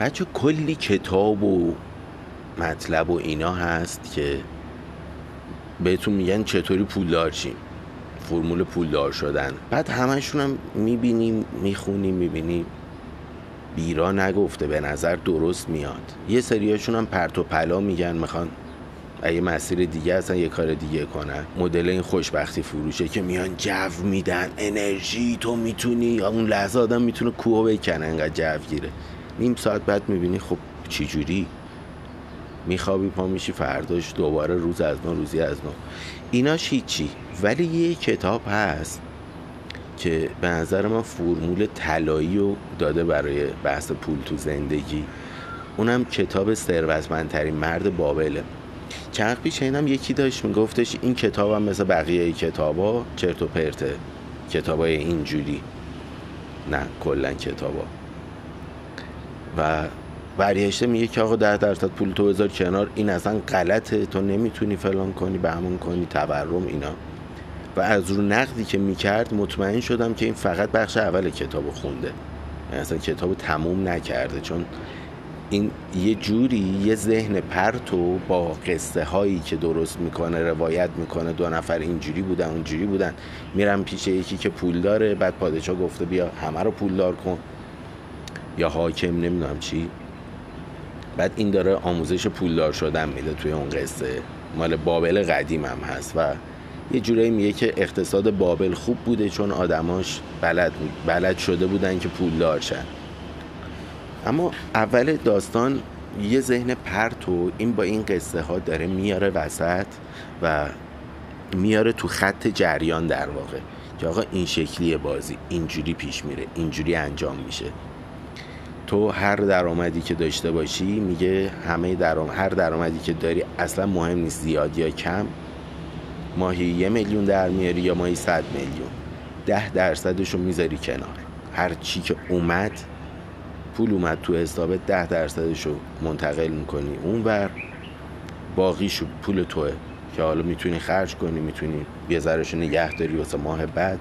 بچه کلی کتاب و مطلب و اینا هست که بهتون میگن چطوری پولدار چیم. فرمول پولدار شدن. بعد همشون هم می‌بینیم می‌خونیم می‌بینیم. بیرا نگفته به نظر درست میاد. یه سریاشون هم پرت و پلا میگن می‌خوان اگه مسیر دیگه اصلا یه کار دیگه کنن. مدل این خوشبختی فروشه که میان جو میدن انرژی تو می‌تونی اون لحظه آدم می‌تونه کوه بکنه انقدر جو گیره. نیم ساعت بعد می‌بینی خب چجوری میخوابی پا میشی فرداش دوباره روز از نو روزی از نو ایناش هیچی. ولی یه کتاب هست که به نظر من فرمول طلایی رو داده برای بحث پول تو زندگی. اونم کتاب ثروتمندترین مرد بابله. چند پیش اینم یکی داشت میگفتش این کتاب هم مثل بقیه کتابا چرت و پرته. کتابای اینجوری. نه کلا کتابا و برگشته میگه که آقا ده درصد پول تو بذار کنار. این اصلا غلطه. تو نمی‌تونی فلان کنی به همون کنی تورم اینا. و از رو نقدی که می‌کرد مطمئن شدم که این فقط بخش اول کتاب خونده. یعنی اصلا کتاب تموم نکرده. چون این یه جوری یه ذهن پرتو با قصه هایی که درست می‌کنه روایت می‌کنه. دو نفر اینجوری بودن اونجوری بودن. میرم پیش یکی که پول داره بعد پادشاه گفته بیا همه رو پولدار کن. یا حاکم نمی‌دونم چی. بعد این داره آموزش پولدار شدن میده توی اون قصه. مال بابل قدیم هم هست و یه جورایی میگه که اقتصاد بابل خوب بوده چون آدماش بلد, بلد شده بودن که پولدار شن. اما اول داستان یه ذهن پرتو این با این قصه ها داره میاره وسط و میاره تو خط جریان در واقع. که آقا این شکلی بازی اینجوری پیش میره اینجوری انجام میشه. تو هر درآمدی که داشته باشی میگه همه درام هر درآمدی که داری اصلا مهم نیست زیاد یا کم. ماهی یه میلیون در میاری یا ماهی صد میلیون. ده درصدش رو می‌ذاری کنار. هر چی که اومد پول اومد تو حسابت ده درصدش رو منتقل می‌کنی اون بر باقیشو پول توه که حالا می‌تونی خرج کنی می‌تونی یه ذرهش نگه داری واسه ماه بعد.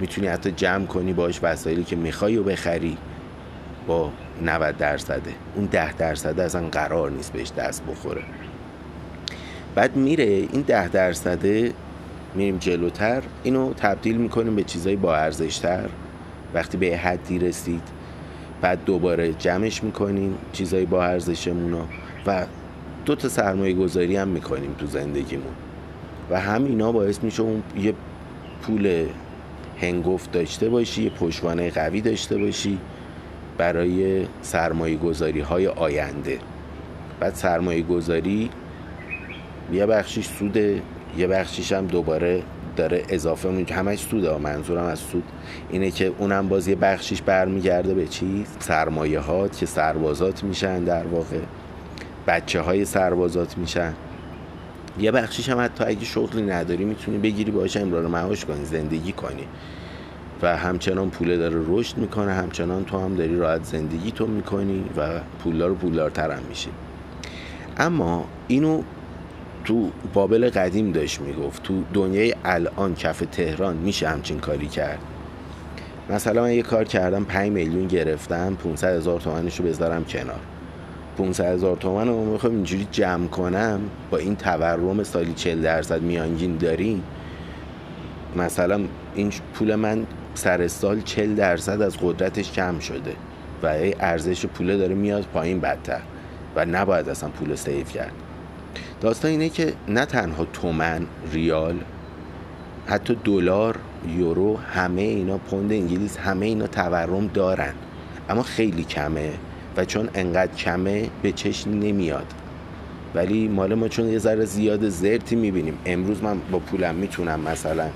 می‌تونی حتی جمع کنی باش وسایلی که می‌خوای و بخری. با 90 درصده. اون 10 درصده اصلا قرار نیست بهش دست بخوره. بعد میره این 10 درصده میریم جلوتر اینو تبدیل می‌کنیم به چیزای با ارزشتر. وقتی به حدی رسید بعد دوباره جمعش می‌کنیم چیزای با ارزشمون و دو تا سرمایه گذاری هم می‌کنیم تو زندگیمون. و همینا باعث میشه اون یه پول هنگفت داشته باشی یه پشوانه قوی داشته باشی. برای سرمایه گذاری های آینده. بعد سرمایه گذاری یه بخشیش سوده یه بخشیش هم دوباره داره اضافه میشه همش سوده منظورم از سود. اینه که اونم باز یه بخشیش برمیگرده به چی؟ سرمایه هات که سربازات میشن در واقع. بچه های سربازات میشن. یه بخشیش هم حتی اگه شغلی نداری می‌تونی بگیری باش امرار معاش کنی زندگی کنی. و همچنان پوله داره رشد می‌کنه همچنان تو هم داری راحت زندگی تو می‌کنی و پولدار و پولدارتر هم میشی. اما اینو تو بابل قدیم داشت می‌گفت تو دنیای الان کف تهران میشه همچین کاری کرد. مثلا من یه کار کردم 5 میلیون گرفتم 500 هزار تومنشو بذارم کنار. 500 هزار تومن رو می‌خوام اینجوری جمع کنم با این تورم سالی 40 درصد میانگین داریم مثلا این پول من سر سال 40 درصد از قدرتش کم شده و ارزش پوله داره میاد پایین بدتر و نباید اصلا پول سیف کرد. داستان اینه که نه تنها تومن ریال حتی دلار یورو همه اینا پوند انگلیس همه اینا تورم دارن. اما خیلی کمه و چون انقدر کمه به چشم نمیاد. ولی مال ما چون یه ذره زیاد زرتی می‌بینیم. امروز من با پولم می‌تونم مثلا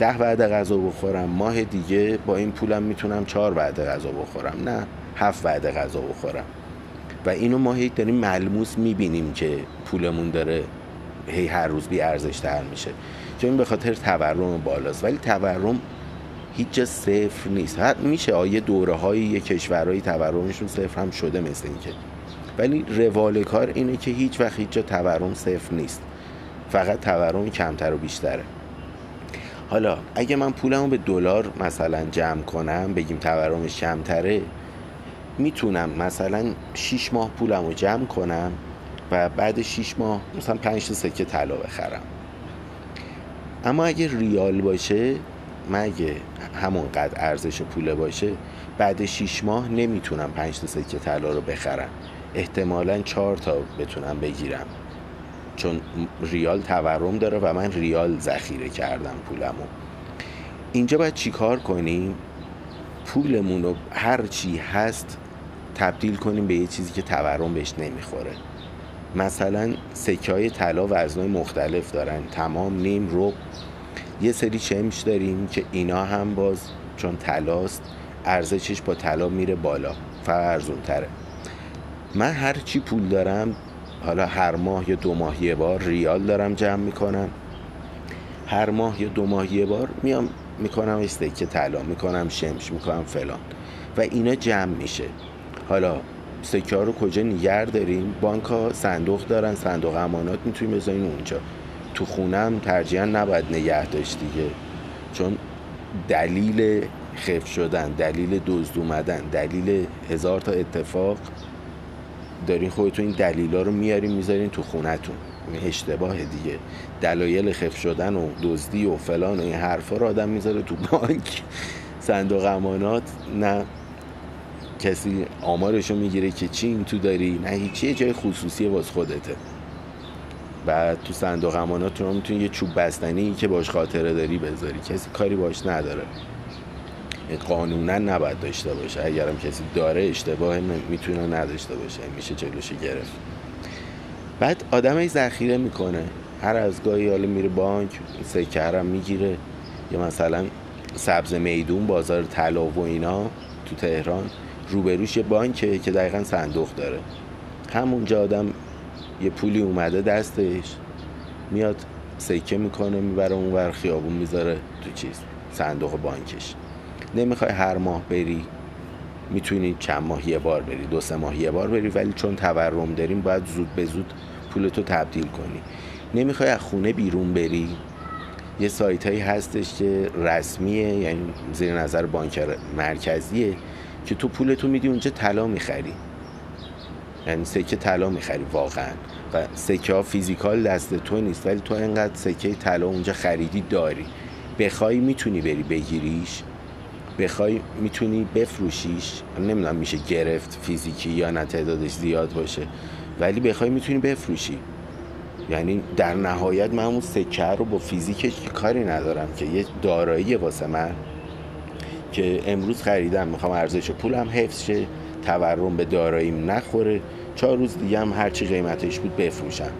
ده بعد غذا بخورم ماه دیگه با این پولم می‌تونم چهار بعد غذا بخورم نه هفت بعد غذا بخورم. و اینو ما هی داریم ملموس می‌بینیم که پولمون داره هی هر روز بی ارزش میشه. چون به خاطر تورم بالاست ولی تورم هیچ جا صفر نیست. هر میشه آیه دوره های یه کشورهای تورمشون صفر هم شده مثل اینکه ولی روال کار اینه که هیچ وقت هیچ جا تورم صفر نیست. فقط تورم کمتر و بیشتره. حالا. اگه من پولمو به دلار مثلا جمع کنم بگیم تورمش کمتره می‌تونم مثلا 6 ماه پولم رو جمع کنم و بعد 6 ماه مثلا 5 تا سکه طلا بخرم. اما اگه ریال باشه من اگه همونقدر ارزش پوله باشه بعد 6 ماه نمی‌تونم 5 تا سکه طلا رو بخرم. احتمالا 4 تا بتونم بگیرم. چون ریال تورم داره و من ریال ذخیره کردم پولمو. اینجا باید چیکار کنیم؟ پولمون رو هر چی هست تبدیل کنیم به یه چیزی که تورم بهش نمی‌خوره. مثلا سکه های طلا وزنهای مختلف دارن. تمام نیم رو یه سری چمش داریم که اینا هم باز چون طلاست ارزشش با طلا میره بالا. فقط تره. من هر چی پول دارم حالا هر ماه یا دو ماه یه بار ریال دارم جمع می‌کنم. هر ماه یا دو ماه یه بار میام می‌کنم استیک طلا می‌کنم شمش می‌کنم فلان. و اینا جمع میشه. حالا سکه رو کجا نیگر داریم؟ بانک ها صندوق دارن صندوق امانات می‌تونیم بذارین اونجا. تو خونم ترجیحا نباید نگه داشت دیگه. چون دلیل خف شدن دلیل دزد اومدن دلیل هزار تا اتفاق دارین خودتون این دلیلا رو میارین می‌ذارین تو خونتون. این اشتباه دیگه. دلایل خف شدن و دزدی و فلان و این حرفا رو آدم می‌ذاره تو بانک. صندوق امانات نه. کسی آمارشو می‌گیره که چی این تو داری؟ نه هیچی. جای خصوصی باز خودته. بعد تو صندوق امانات رو می‌تونی یه چوب بستنی که باش خاطره داری بذاری. کسی کاری باش نداره. قانونا نباید داشته باشه. اگرم کسی داره اشتباه می‌تونه نداشته باشه. میشه جلوش گرفت. بعد آدم ذخیره می‌کنه. هر از گاهی حالا میره بانک سکه هم می‌گیره. یا مثلا سبز میدون بازار طلا و اینا تو تهران. روبروش یه بانکه که دقیقا صندوق داره. همونجا آدم یه پولی اومده دستش. میاد سکه می‌کنه می‌بره اون ور خیابون می‌ذاره تو چیز صندوق بانکش. نمی‌خوای هر ماه بری می‌تونی چند ماه یه بار بری دو سه ماه یه بار بری ولی چون تورم داریم باید زود به زود پولتو تبدیل کنی. نمی‌خوای از خونه بیرون بری. یه سایت هایی هستش که رسمیه یعنی زیر نظر بانک مرکزیه که تو پولتو میدی اونجا طلا می‌خری. یعنی سکه طلا می‌خری واقعا. و سکه ها فیزیکال دست تو نیست ولی تو انقدر سکه طلا اونجا خریدی داری. بخوای می‌تونی بری بگیریش. بخوای می‌تونی بفروشیش؟ نمی‌دونم میشه گرفت فیزیکی یا نه تعدادش زیاد باشه. ولی بخوای می‌تونی بفروشی. یعنی در نهایت من اون سکه رو با فیزیکش کاری ندارم که یه دارایی واسه من که امروز خریدم می‌خوام ارزش پولم حفظ شه تورم به داراییم نخوره. چهار روز دیگه هم هرچی قیمتش بود بفروشم.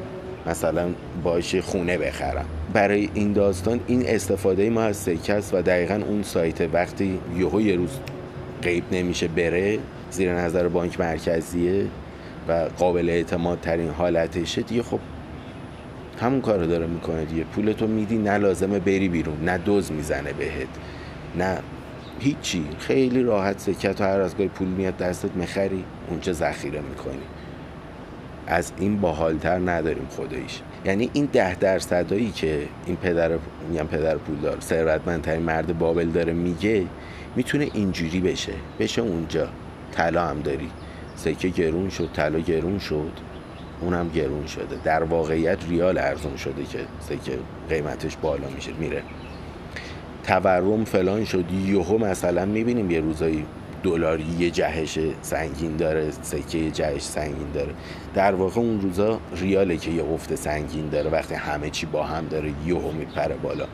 مثلا باش خونه بخرم. برای این داستان این استفاده ما از سکه است و دقیقا اون سایت وقتی یهو یه روز غیب نمیشه بره زیر نظر بانک مرکزیه و قابل اعتماد ترین حالتشه دیگه خب همون کارو داره می‌کنه دیگه. پولتو میدی نه لازمه بری بیرون نه دوز می‌زنه بهت نه هیچی. خیلی راحت سکت و هر از پول میاد دستت می‌خری اونجا ذخیره می‌کنی. از این باحالتر نداریم خداییش یعنی این ده درصدایی که این پدر میگم پدر پولدار ثروتمندترین مرد بابل داره میگه می‌تونه اینجوری بشه. بشه اونجا. طلا هم داری. سکه گرون شد طلا گرون شد. اونم گرون شده. در واقعیت ریال ارزون شده که سکه قیمتش بالا میشه میره. تورم فلان شد. یهو مثلا می‌بینیم یه روزایی دلاری یه جهش سنگین داره سکه یه جهش سنگین داره. در واقع اون روزا ریاله که یه افت سنگین داره وقتی همه چی با هم داره یهو میپره بالا.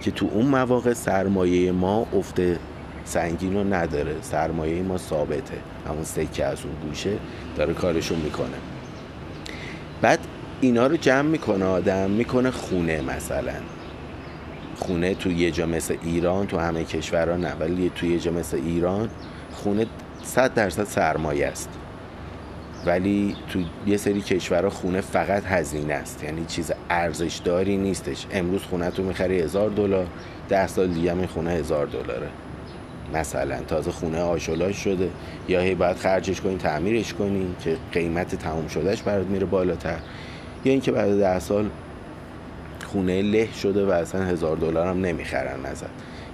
که تو اون مواقع سرمایه ما افت سنگین رو نداره. سرمایه ما ثابته. همون سکه از اون گوشه داره کارشو می‌کنه. بعد اینا رو جمع می‌کنه آدم می‌کنه خونه مثلا. خونه تو یه جا مثل ایران تو همه کشورها نه ولی تو یه جا مثل ایران خونه صد درصد سرمایه است. ولی تو یه سری کشورها خونه فقط هزینه است. یعنی چیز ارزشداری نیستش. امروز خونه تو می‌خری هزار دلار ده سال دیگه هم خونه هزار دلاره. مثلا تازه خونه آشولاش شده. یا هی باید خرجش کنی تعمیرش کنی که قیمت تموم شدهش برات میره بالاتر. یا اینکه بعد ده سال خونه له شده و اصلا هزار دلار هم نمی‌خرن ازت.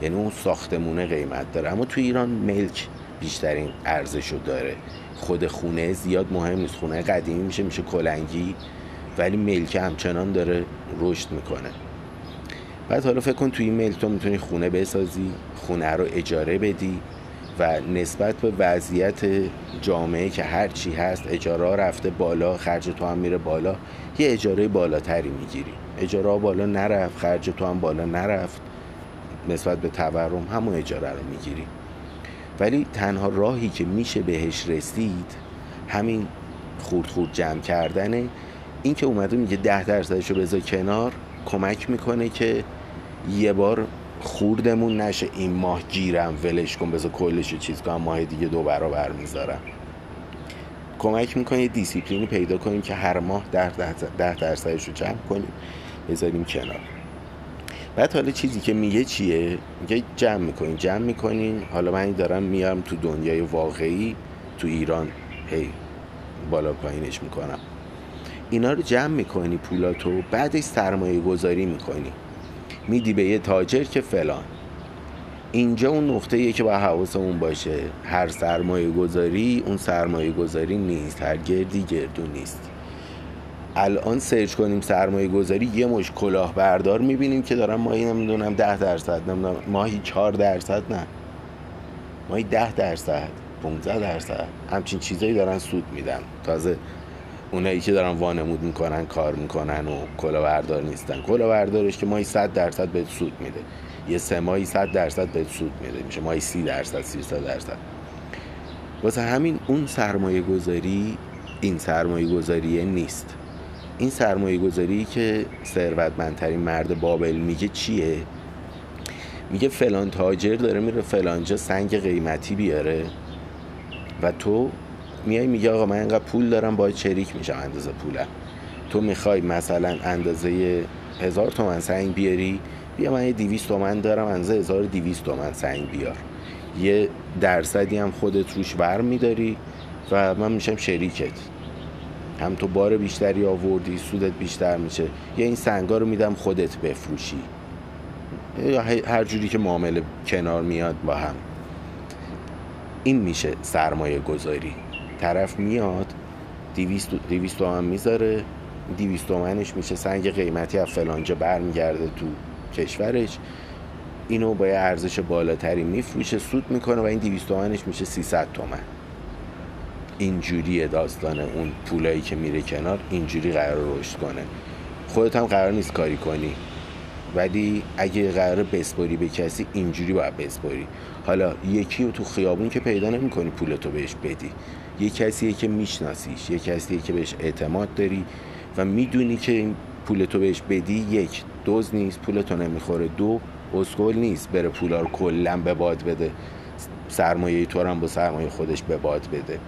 یعنی اون ساختمونه قیمت داره. اما تو ایران ملک بیشترین ارزش رو داره. خود خونه زیاد مهم نیست. خونه قدیمی میشه میشه کلنگی. ولی ملکه همچنان داره رشد می‌کنه. بعد حالا فکر کن توی این ملک تو می‌تونی خونه بسازی خونه رو اجاره بدی. و نسبت به وضعیت جامعه که هر چی هست اجاره رفته بالا خرج تو هم میره بالا یه اجاره بالاتری می‌گیری. اجاره بالا نرفت خرج تو هم بالا نرفت. نسبت به تورم همون اجاره رو می‌گیری. ولی تنها راهی که میشه بهش رسید همین خورد خورد جمع کردنه. این که اومده میگه ده درصدش رو بذار کنار کمک می‌کنه که یه بار خوردمون نشه این ماه گیرم ولش کن بذار کلش چیز کنم ماه دیگه دو برابر می‌ذارم کمک می‌کنه دیسیپلینی پیدا کنیم که هر ماه ده, ده درصدش رو جمع کنیم بذاریم کنار. بعد حالا چیزی که میگه چیه؟ میگه جمع می‌کنین جمع می‌کنین حالا من دارم میام تو دنیای واقعی تو ایران. هی بالا پایینش می‌کنم. اینا رو جمع می‌کنی پولاتو بعدش سرمایه گذاری می‌کنی. میدی به یه تاجر که فلان. اینجا اون نقطه ایه که با حواسمون باشه. هر سرمایه گذاری اون سرمایه گذاری نیست. هر گردی گردون نیست. الان سرچ کنیم سرمایه گذاری یه مش کلاهبردار می‌بینیم که دارن ماهی نمی‌دونم ده درصد نمی‌دونم ماهی چهار درصد نه. ماهی ده درصد 15 درصد. همچین چیزایی دارن سود میدن. تازه اونایی که دارن وانمود می‌کنن کار می‌کنن و کلاهبردار نیستن. کلاهبردارش که ماهی 100 درصد به سود میده. یه سه ماهی 100 درصد به سود میده. میشه ماهی 30 درصد 30 درصد. واسه همین اون سرمایه گذاری این سرمایه گذاریه نیست. این سرمایه گذاری که ثروتمندترین مرد بابل میگه چیه؟ میگه فلان تاجر داره میره فلانجا سنگ قیمتی بیاره و تو میای میگه آقا من اینقدر پول دارم باید شریک میشم اندازه پولم تو می‌خوای مثلا اندازه هزار تومن سنگ بیاری؟ بیا من یه دیویست تومن دارم اندازه هزار دیویست تومن سنگ بیار. یه درصدی هم خودت روش ور میداری و من میشم شریکت. هم تو بار بیشتری آوردی سودت بیشتر میشه. یا این سنگا رو میدم خودت بفروشی. یا هر جوری که معامله کنار میاد با هم. این میشه سرمایه گذاری طرف میاد دیویست, دیویست تومن می‌ذاره دیویست تومنش میشه سنگ قیمتی از فلانجا برمیگرده تو کشورش. اینو با ارزش بالاتری میفروشه سود می‌کنه و این دیویست تومنش میشه 300 تومن. اینجوری داستان اون پولایی که میره کنار اینجوری قرار رشد کنه. خودت هم قرار نیست کاری کنی. ولی اگه قرار بسپاری به کسی اینجوری باید بسپاری. حالا یکی تو خیابون که پیدا نمی‌کنی پولتو بهش بدی. یه کسیه که میشناسیش یه کسیه که بهش اعتماد داری و می‌دونی که این پولتو بهش بدی یک دوز نیست پولتو نمی‌خوره دو اسکول نیست بره پولا رو کلا به باد بده. سرمایه تو هم با سرمایه خودش به باد بده.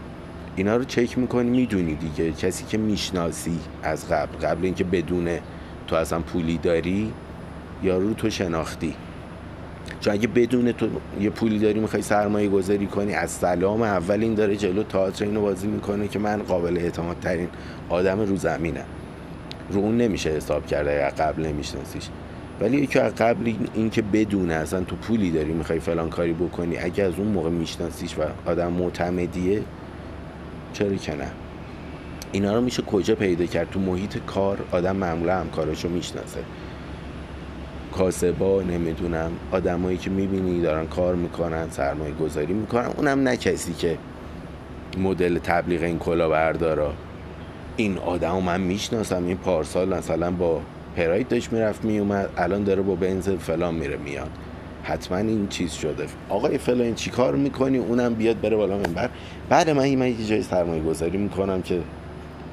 اینا رو چک می‌کنی می‌دونی دیگه. کسی که می‌شناسی از قبل قبل اینکه بدونه تو اصلا پولی داری یارو تو شناختی. چون اگه بدون تو یه پولی داری می‌خوای سرمایه گذاری کنی از سلام اول این داره جلو تئاتر اینو بازی می‌کنه که من قابل اعتماد ترین آدم رو زمینم. رو اون نمیشه حساب کرده اگه قبل نمیشناسیش. ولی یکی از قبل این که بدونه اصلا تو پولی داری می‌خوای فلان کاری بکنی اگه از اون موقع میشناسیش و آدم معتمدیه چرا که نه؟ اینا رو میشه کجا پیدا کرد؟ تو محیط کار آدم معمولا همکاراشو می‌شناسه. کاسبا نمی‌دونم آدمایی که می‌بینی دارن کار می‌کنن سرمایه گذاری می‌کنن. اونم نه کسی که مدل تبلیغ این کلا بردارا. این آدم من می‌شناسم این پارسال مثلا با پراید داشت می‌رفت میومد الان داره با بنز فلان میره میاد. حتما این چیز شده. آقای فلان چی کار می‌کنی؟ اونم بیاد بره بالا منبر. بعد من یه جای سرمایه گذاری می‌کنم که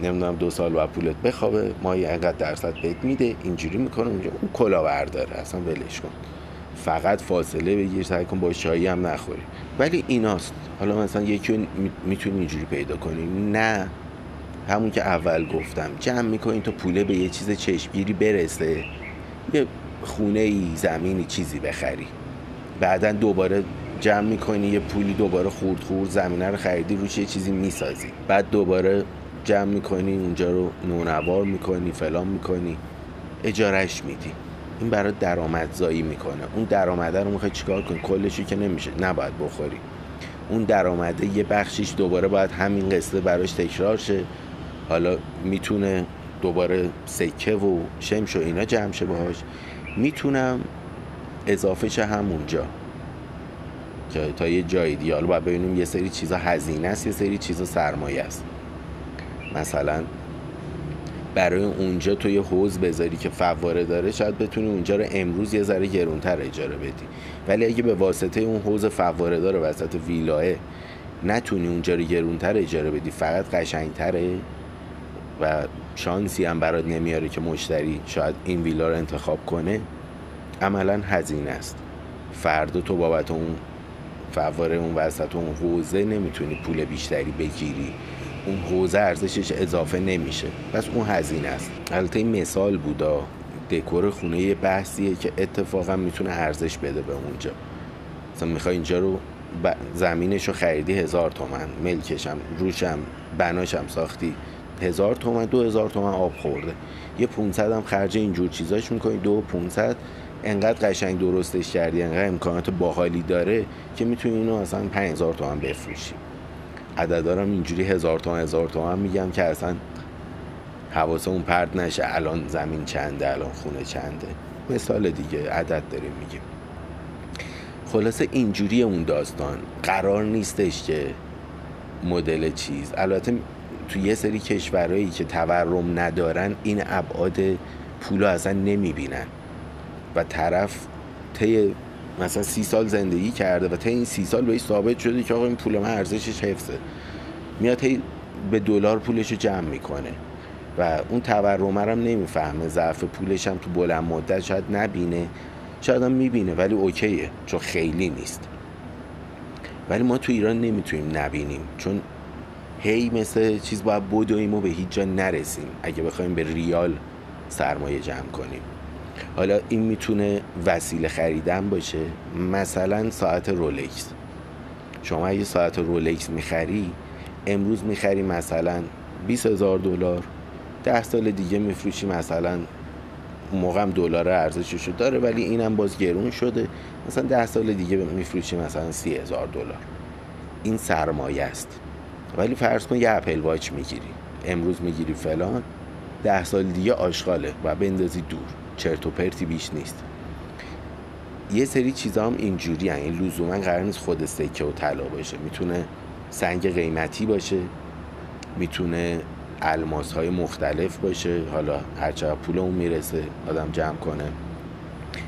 نمی‌دونم دو سال و پولت بخوابه یه انقدر درصد بهت میده اینجوری می‌کنه اونجا. اون کلا برداره اصلا ولش کن. فقط فاصله بگیر سعی کن با چایی هم نخوری. ولی ایناست. حالا مثلا یکی می‌تونی اینجوری پیدا کنی؟ نه. همون که اول گفتم. جمع می‌کنی تا پوله به یه چیز چشمگیری برسه. یه خونه ای زمینی چیزی بخری. بعدا دوباره جمع می‌کنی یه پولی دوباره خورد خورد زمینه رو خریدی روش یه چیزی می‌سازی. بعد دوباره جمع می‌کنی اونجا رو نونوار می‌کنی فلان می‌کنی. اجارش میدی. این برای درآمدزایی می‌کنه. اون درآمده رو می‌خوای چیکار کنی؟ کلشی که نمیشه نباید بخوری. اون درآمده یه بخشیش دوباره باید همین قصه براش تکرار شه. حالا می‌تونه دوباره سکه و شمش و اینا جمع شه باهاش. می‌تونم اضافه شه همونجا. که تا یه جای دیگه. حالا باید ببینیم یه سری چیزا هزینه است یه سری چیزا سرمایه است. مثلا برای اونجا تو یه حوز بذاری که فواره داره شاید بتونی اونجا رو امروز یه ذره گرونتر اجاره بدی. ولی اگه به واسطه اون حوز فواره داره وسط ویلاه نتونی اونجا رو گرونتر اجاره بدی. فقط قشنگتره و شانسی هم برات نمیاره که مشتری شاید این ویلا رو انتخاب کنه. عملا هزینه است. فردا تو بابت اون فواره اون وسط اون حوزه نمی‌تونی پول بیشتری بگیری. اون حوزه ارزشش اضافه نمیشه. پس اون هزینه است. البته این مثال بودا دکور خونه یه بحثیه که اتفاقا می‌تونه ارزش بده به اونجا. مثلا می‌خوای اینجا رو ب... زمینش رو خریدی هزار تومن. ملکشم روشم بناشم ساختی. هزار تومن دو هزار تومن آب خورده. یه 500 هم خرج اینجور چیزاش می‌کنی دو 500 انقدر قشنگ درستش کردی انقدر امکانات باحالی داره که می‌تونی اینو اصلا 5000 تومن بفروشی. عددارم اینجوری هزار تومن هزار تومن میگم که اصلا حواسمون پرد نشه. الان زمین چنده الان خونه چنده. مثال دیگه عدد داریم میگیم. خلاصه اینجوری اون داستان. قرار نیستش که مدل چیز. البته تو یه سری کشورهایی که تورم ندارن این ابعاد پول اصلا نمی‌بینن. و طرف طی مثلا سی سال زندگی کرده و طی این سی سال بهش ثابت شده که آقا این پول من ارزشش حفظه. میاد هی به دلار پولش رو جمع می‌کنه و اون تورم هم نمی‌فهمه. ضعف پولش هم تو بلند مدت شاید نبینه. شاید هم می‌بینه ولی اوکیه چون خیلی نیست. ولی ما تو ایران نمی‌تونیم نبینیم چون هی مثل چیز باید بدویم و به هیچ جا نرسیم. اگه بخوایم به ریال سرمایه جمع کنیم. حالا این می‌تونه وسیله خریدن باشه؟ مثلا ساعت رولکس. شما اگه ساعت رولکس می‌خری امروز می‌خری مثلا 20 هزار دلار. ده سال دیگه میفروشی مثلا موقع هم دلار ارزشش رو داره ولی اینم باز گرون شده. مثلا ده سال دیگه میفروشی مثلا سی هزار دلار. این سرمایه است. ولی فرض کن یه اپل واچ می‌گیری. امروز می‌گیری فلان ده سال دیگه آشغاله و بندازی دور. چرت و پرتی بیش نیست. یه سری چیزا هم اینجوری این لزوما قرار نیست خود سکه و طلا باشه. می‌تونه سنگ قیمتی باشه. می‌تونه الماس های مختلف باشه. حالا هرچه پول اون می‌رسه آدم جمع کنه.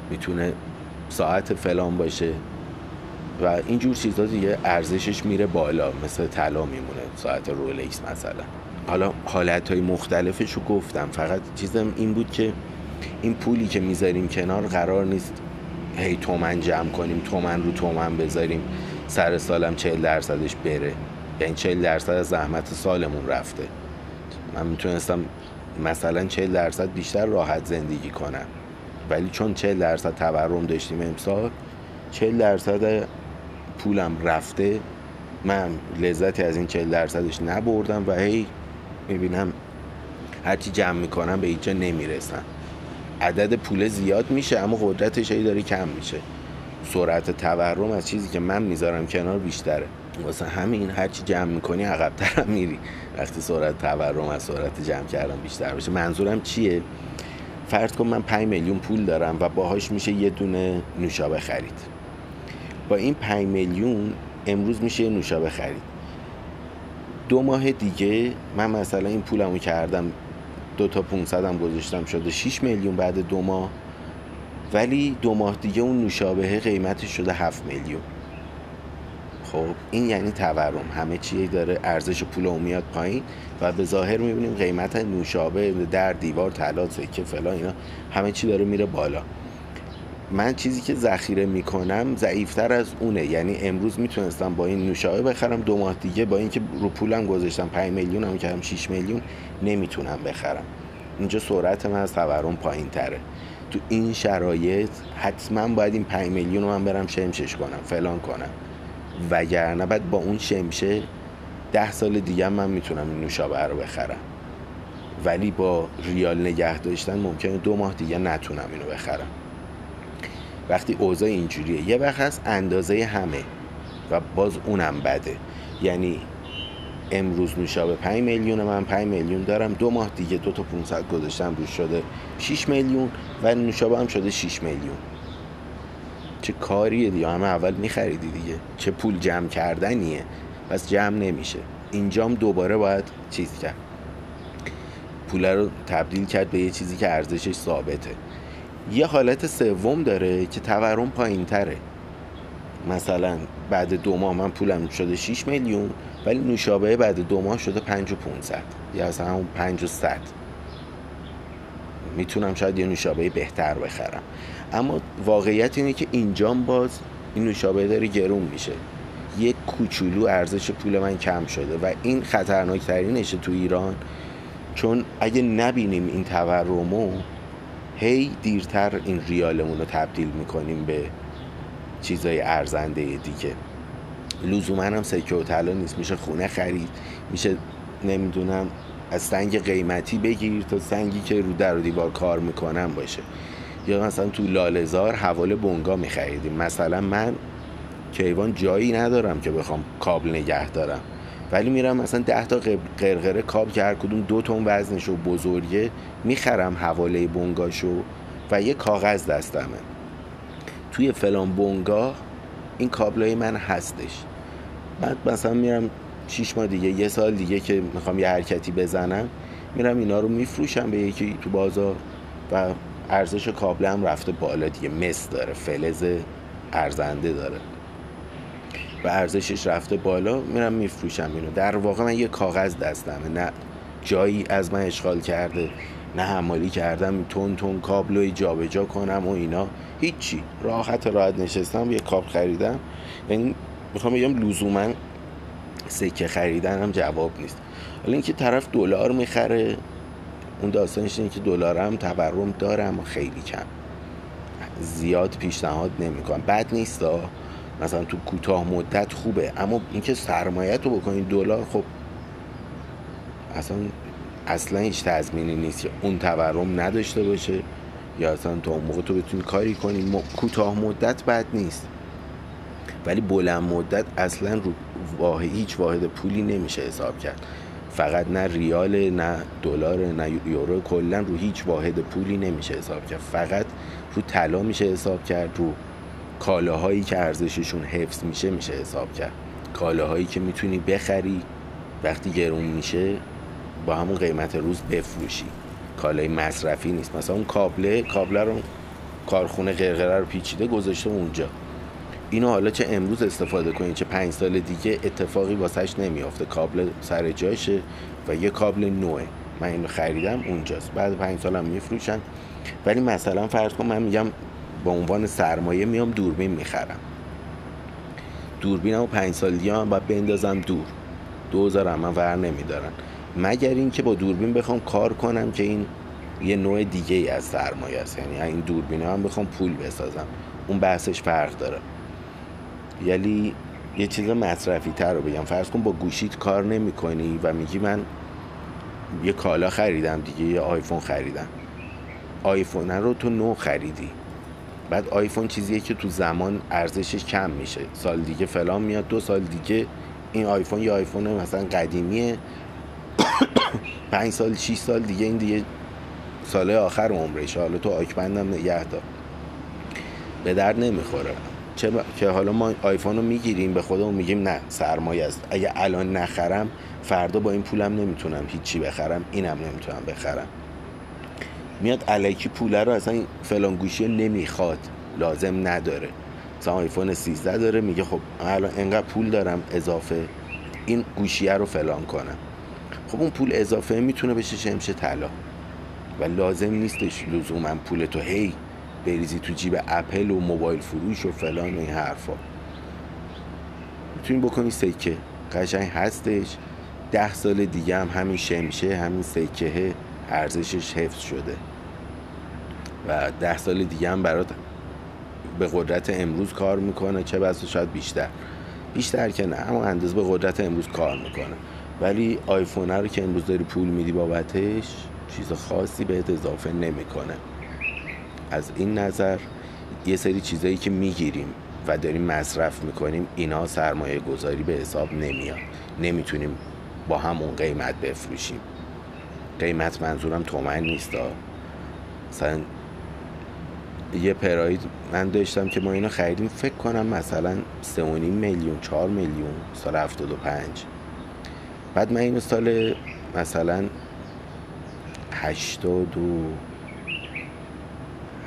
می‌تونه ساعت فلان باشه. و اینجور چیزا دیگه ارزشش میره بالا. مثل طلا میمونه ساعت رولکس مثلا. حالا حالت های مختلفش رو گفتم. فقط چیزم این بود که این پولی که می‌ذاریم کنار قرار نیست هی تومن جمع کنیم تومن رو تومن بذاریم سر سالم چهل درصدش بره. یعنی چهل درصد از زحمت سالمون رفته. من می‌تونستم مثلا چهل درصد بیشتر راحت زندگی کنم. ولی چون چهل درصد تورم داشتیم امسال چهل درصد پولم رفته. من لذتی از این چهل درصدش نبردم و هی می‌بینم هرچی جمع می‌کنم به اینجا نمی‌رسم. عدد پول زیاد میشه اما قدرتش هی داره کم میشه. سرعت تورم از چیزی که من می‌ذارم کنار بیشتره. واسه همین هرچی جمع می‌کنی عقبتر هم میری. وقتی سرعت تورم از سرعت جمع کردن بیشتر باشه منظورم چیه؟ فرض کن من 5 میلیون پول دارم و باهاش میشه یه دونه نوشابه خرید. با این 5 میلیون امروز میشه نوشابه خرید. دو ماه دیگه من مثلا این پولمو کردم دو تا 500 هم گذاشتم شده. 6 میلیون بعد دو ماه. ولی دو ماه دیگه اون نوشابه قیمتش شده 7 میلیون. خب این یعنی تورم. همه چی داره ارزش پول اون میاد پایین و به ظاهر می‌بینیم قیمت نوشابه در دیوار طلا سکه فلان اینا همه چی داره میره بالا. من چیزی که ذخیره می‌کنم ضعیفتر از اونه. یعنی امروز می‌تونستم با این نوشابه بخرم دو ماه دیگه با اینکه رو پولم گذاشتم 5 میلیون هم کردم 6 میلیون نمی‌تونم بخرم. اینجا سرعت من از تورم پایین تره تو این شرایط حتما باید این 5 میلیون رو من برم شمشش کنم فلان کنم. وگرنه بعد با اون شمشه ده سال دیگه من می‌تونم این نوشابه رو بخرم. ولی با ریال نگه داشتن ممکنه دو ماه دیگه نتونم اینو بخرم. وقتی اوضاع اینجوریه یه وقت هست اندازه همه و باز اونم بده. یعنی امروز نوشابه 5 میلیون من 5 میلیون دارم. دو ماه دیگه دو تا 500 گذاشتم روش شده 6 میلیون و نوشابه هم شده 6 میلیون. چه کاریه دیگه؟ همه اول میخریدی دیگه. چه پول جمع کردنیه؟ پس جمع نمیشه. اینجام دوباره باید چیز کرد. پول رو تبدیل کرد به یه چیزی که ارزشش ثابته. یه حالت سوم داره که تورم پایین تره مثلا بعد دو ماه من پولم شده 6 میلیون ولی نوشابه بعد دو ماه شده 5 و 500 یا اصلا همون 5 و 100 می‌تونم شاید یه نوشابه بهتر بخرم. اما واقعیت اینه که اینجام باز این نوشابه داره گرون میشه. یک کوچولو ارزش پول من کم شده و این خطرناک ترینشه تو ایران. چون اگه نبینیم این تورمو هی دیرتر این ریالمون رو تبدیل می‌کنیم به چیزای ارزنده دیگه. لزوما هم سکه و طلا نیست. میشه خونه خرید میشه نمی‌دونم از سنگ قیمتی بگیر تا سنگی که رو در و دیوار کار می‌کنن باشه. یا مثلا تو لالزار حوال بونگا میخریدیم. مثلا من کیوان جایی ندارم که بخوام کابل نگه دارم. ولی میرم مثلا ده تا قرقره کاب که هر کدوم دو تن وزنش و بزرگه می‌خرم حواله بونگاشو و یه کاغذ دستمه. توی فلان بونگا این کابلای من هستش. بعد مثلا میرم شیش ماه دیگه یه سال دیگه که می‌خوام یه حرکتی بزنم میرم اینا رو میفروشم به یکی تو بازار و ارزش کابل هم رفته بالا دیگه. مس داره فلز ارزنده داره. و ارزشش رفته بالا میرم میفروشم اینو. در واقع من یه کاغذ دستمه نه جایی از من اشغال کرده نه حمالی کردم تون تون کابل رو جابجا کنم و اینا. هیچی. راحت راحت نشستم یه کابل خریدم. یعنی می‌خوام بگم لزوما سکه خریدن هم جواب نیست. حالا اینکه طرف دلار می‌خره اون داستانش اینه که دلار هم تورم داره اما خیلی کم. زیاد پیشنهاد نمی‌کنم. بد نیست مثلا تو کوتاه مدت خوبه. اما اینکه سرمایت رو بکنید دلار خب اصلا اصلا هیچ تضمینی نیست که اون تورم نداشته باشه یا اصلا تا اون موقع تو بتونی کاری کنی. کوتاه مدت بد نیست. ولی بلند مدت اصلا رو واحد هیچ واحد پولی نمیشه حساب کرد. فقط نه ریال نه دلار نه یورو کلا رو هیچ واحد پولی نمیشه حساب کرد. فقط رو طلا میشه حساب کرد رو کالاهایی که ارزششون حفظ میشه میشه حساب کرد. کالاهایی که می‌تونی بخری وقتی گرون میشه با همون قیمت روز بفروشی. کالای مصرفی نیست. مثلا اون کابله کابله رو کارخونه قرقره رو پیچیده گذاشته اونجا. اینو حالا چه امروز استفاده کنید چه پنج سال دیگه اتفاقی واسش نمیافته. کابل سر جاشه و یه کابل نوعه من اینو خریدم اونجاست. بعد پنج سالم میفروشن. ولی مثلا فرض کن من میگم به عنوان سرمایه میام دوربین می‌خرم. دوربینم پنج سال دیگه هم باید بندازم دور. دوزارم من ور نمیدارن مگر اینکه با دوربین بخوام کار کنم که این یه نوع دیگه ای از سرمایه است. یعنی این دوربین هم بخوام پول بسازم. اون بحثش فرق داره. یعنی یه چیز مصرفی تر رو بگم. فرض کن با گوشیت کار نمی کنی و میگی من یه کالا خریدم دیگه یه آیفون خریدم. آیفون رو تو نو خریدی. بعد آیفون چیزیه که تو زمان ارزشش کم میشه. سال دیگه فلان میاد دو سال دیگه این آیفون یه آیفون مثلا قدیمیه. پنج سال 6 سال دیگه این دیگه ساله آخر عمرش حالا تو آیکبندم نگه دار. به درد نمی‌خوره. چه که حالا ما آیفون رو می‌گیریم به خودمون میگیم نه سرمایه است. اگه الان نخرم فردا با این پولم نمی‌تونم هیچی بخرم اینم نمی‌تونم بخرم. میاد علکی پوله رو اصلا فلان گوشی نمی‌خواد. لازم نداره. مثلا آیفون 13 داره میگه خب الان انقدر پول دارم اضافه این گوشیه رو فلان کنم. خب اون پول اضافه می‌تونه بشه شمشه طلا. و لازم نیستش لزوما پول تو هی بریزی تو جیب اپل و موبایل فروش و فلان و این حرفا. می‌تونی بکنی سکه. قشنگ هستش. ده سال دیگه هم همین شمشه همین سکه ارزشش حفظ شده. و ده سال دیگه هم برات به قدرت امروز کار می‌کنه. چه بسا شاید بیشتر. بیشتر که نه اما اندازه به قدرت امروز کار می‌کنه. ولی آیفون رو که امروز داری پول میدی بابتش چیز خاصی بهت اضافه نمی‌کنه. از این نظر یه سری چیزایی که می‌گیریم و داریم مصرف می‌کنیم اینا سرمایه گذاری به حساب نمیاد. نمی‌تونیم با همون قیمت بفروشیم. قیمت منظورم تومن نیست مثلا یه پراید من داشتم که ما اینو خریدیم. فکر کنم مثلا 3.5 میلیون 4 میلیون سال 75 بعد من اینو سال مثلا 82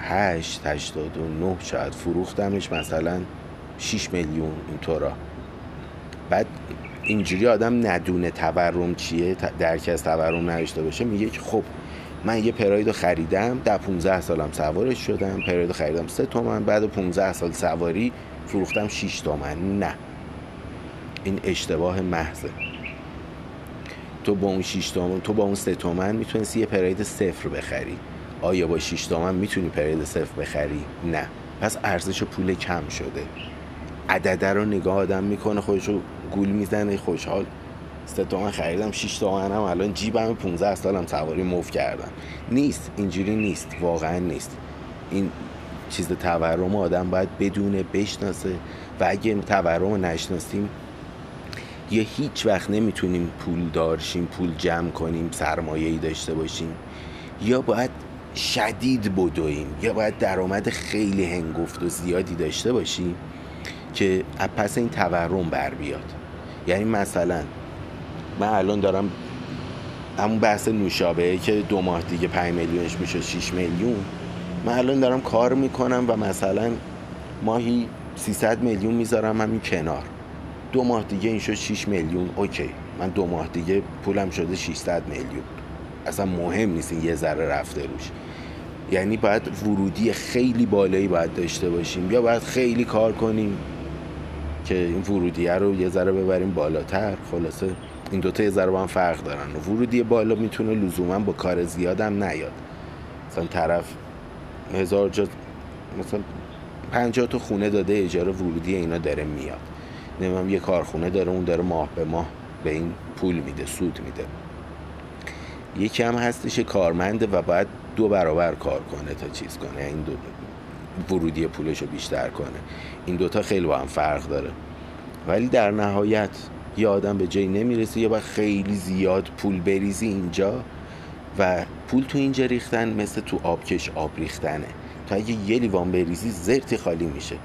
8 89 شاید فروختمش مثلا 6 میلیون اینطورا بعد اینجوری آدم ندونه تورم چیه درک از تورم نداشته باشه. میگه که خب من یه پراید خریدم در 15 سالم سوارش شدم پراید خریدم 3 تومن بعد 15 سال سواری فروختم 6 تومن. نه. این اشتباه محضه. تو با اون 6 تومن تو با اون 3 تومن می‌تونستی یه پراید صفر بخری. آیا با 6 تومن می‌تونی پراید صفر بخری؟ نه. پس ارزش پول کم شده. عدده رو نگاه آدم می‌کنه خودشو گول می‌زنه خوشحال. سه تومن خریدم 6 تومن هم الان جیبم 15 سالم سواری موف کردم. نیست اینجوری نیست واقعا نیست. این چیز تورم آدم باید بدونه بشناسه و اگه تورم رو نشناسیم یا هیچ وقت نمی‌تونیم پول دارشیم پول جمع کنیم سرمایه ای داشته باشیم. یا باید شدید بدویم یا باید درآمد خیلی هنگفت و زیادی داشته باشیم که پس این تورم بر بیاد. یعنی مثلا من الان دارم همون بحث نوشابه که دو ماه دیگه 5 میلیونش میشه 6 میلیون. من الان دارم کار می‌کنم و مثلا ماهی 300 میلیون می‌ذارم همین کنار. دو ماه دیگه این شد 6 میلیون اوکی. من دو ماه دیگه پولم شده 600 میلیون. اصلا مهم نیست این یه ذره رفته روش. یعنی باید ورودی خیلی بالایی باید داشته باشیم یا باید خیلی کار کنیم که این ورودیه رو یه ذره ببریم بالاتر. خلاصه این دوتا یه ذره با هم فرق دارن. ورودی بالا می‌تونه لزوما با کار زیادم نیاد. مثلا طرف هزار جا مثلا پنجاه تا خونه داده اجاره ورودی اینا داره میاد. نمیم یه کارخونه داره اون داره ماه به ماه به این پول میده سود میده. یکی هم هستش کارمنده و باید دو برابر کار کنه تا چیز کنه. این دو ورودی پولش رو بیشتر کنه. این دوتا خیلی با هم فرق داره. ولی در نهایت یه آدم به جایی نمی‌رسه یا باید خیلی زیاد پول بریزی اینجا و پول تو اینجا ریختن مثل تو آبکش آب ریختنه. تا اگه یه لیوان بریزی زرتی خالی میشه.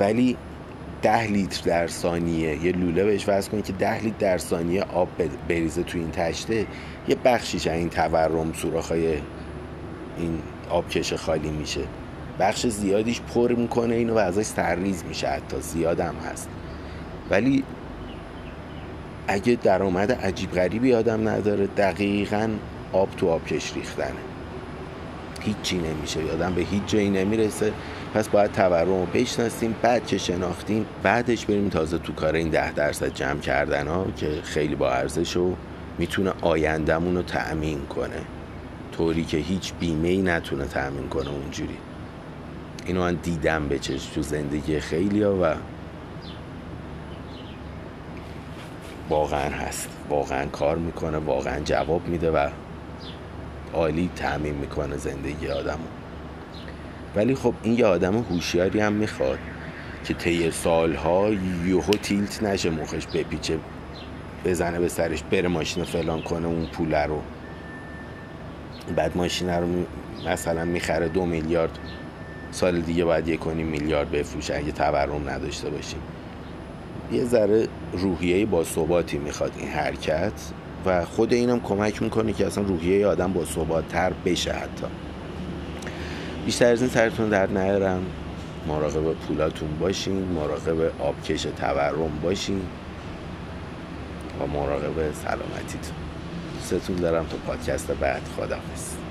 ولی ده لیتر در ثانیه یه لوله بهش وزن کنی که ده لیتر در ثانیه آب بریزه تو این تشته یه بخشیش این تورم سوراخای این آبکش خالی میشه. بخش زیادیش پر می‌کنه اینو و ازش سرریز میشه حتی زیادم هست. ولی اگه درآمد عجیب غریبی آدم نداره دقیقا آب تو آب کش ریختنه. هیچی نمیشه. یادم به هیچ جایی نمی‌رسه. پس باید تورم رو بشناسیم بعد که شناختیم بعدش بریم تازه تو کار این ده درصد جمع کردن ها که خیلی با ارزش و می‌تونه آیندهمون رو تأمین کنه. طوری که هیچ بیمه ای نتونه تأمین کنه اونجوری. اینو من دیدم به چشم تو زندگی خیلی ها و واقعا هست. واقعا کار می‌کنه واقعا جواب میده و عالی تعمین می‌کنه زندگی آدمو. ولی خب این یه آدم هوشیاری هم می‌خواد که طی سالها یوهو تیلت نشه مخش بپیچه بزنه به سرش بره ماشین فلان کنه اون پوله رو. بعد ماشین رو مثلا می‌خره دو میلیارد سال دیگه باید یک میلیارد بفروشه اگه تورم نداشته باشیم. یه ذره روحیه با ثباتی می‌خواد این حرکت و خود اینم کمک می‌کنه که اصلا روحیه آدم با ثبات تر بشه حتی. بیشتر از این سرتون در نیارم. مراقب پولاتون باشین مراقب آبکش تورم باشین و مراقب سلامتیتون. ستون دارم تا پادکست بعد. خداحافظ.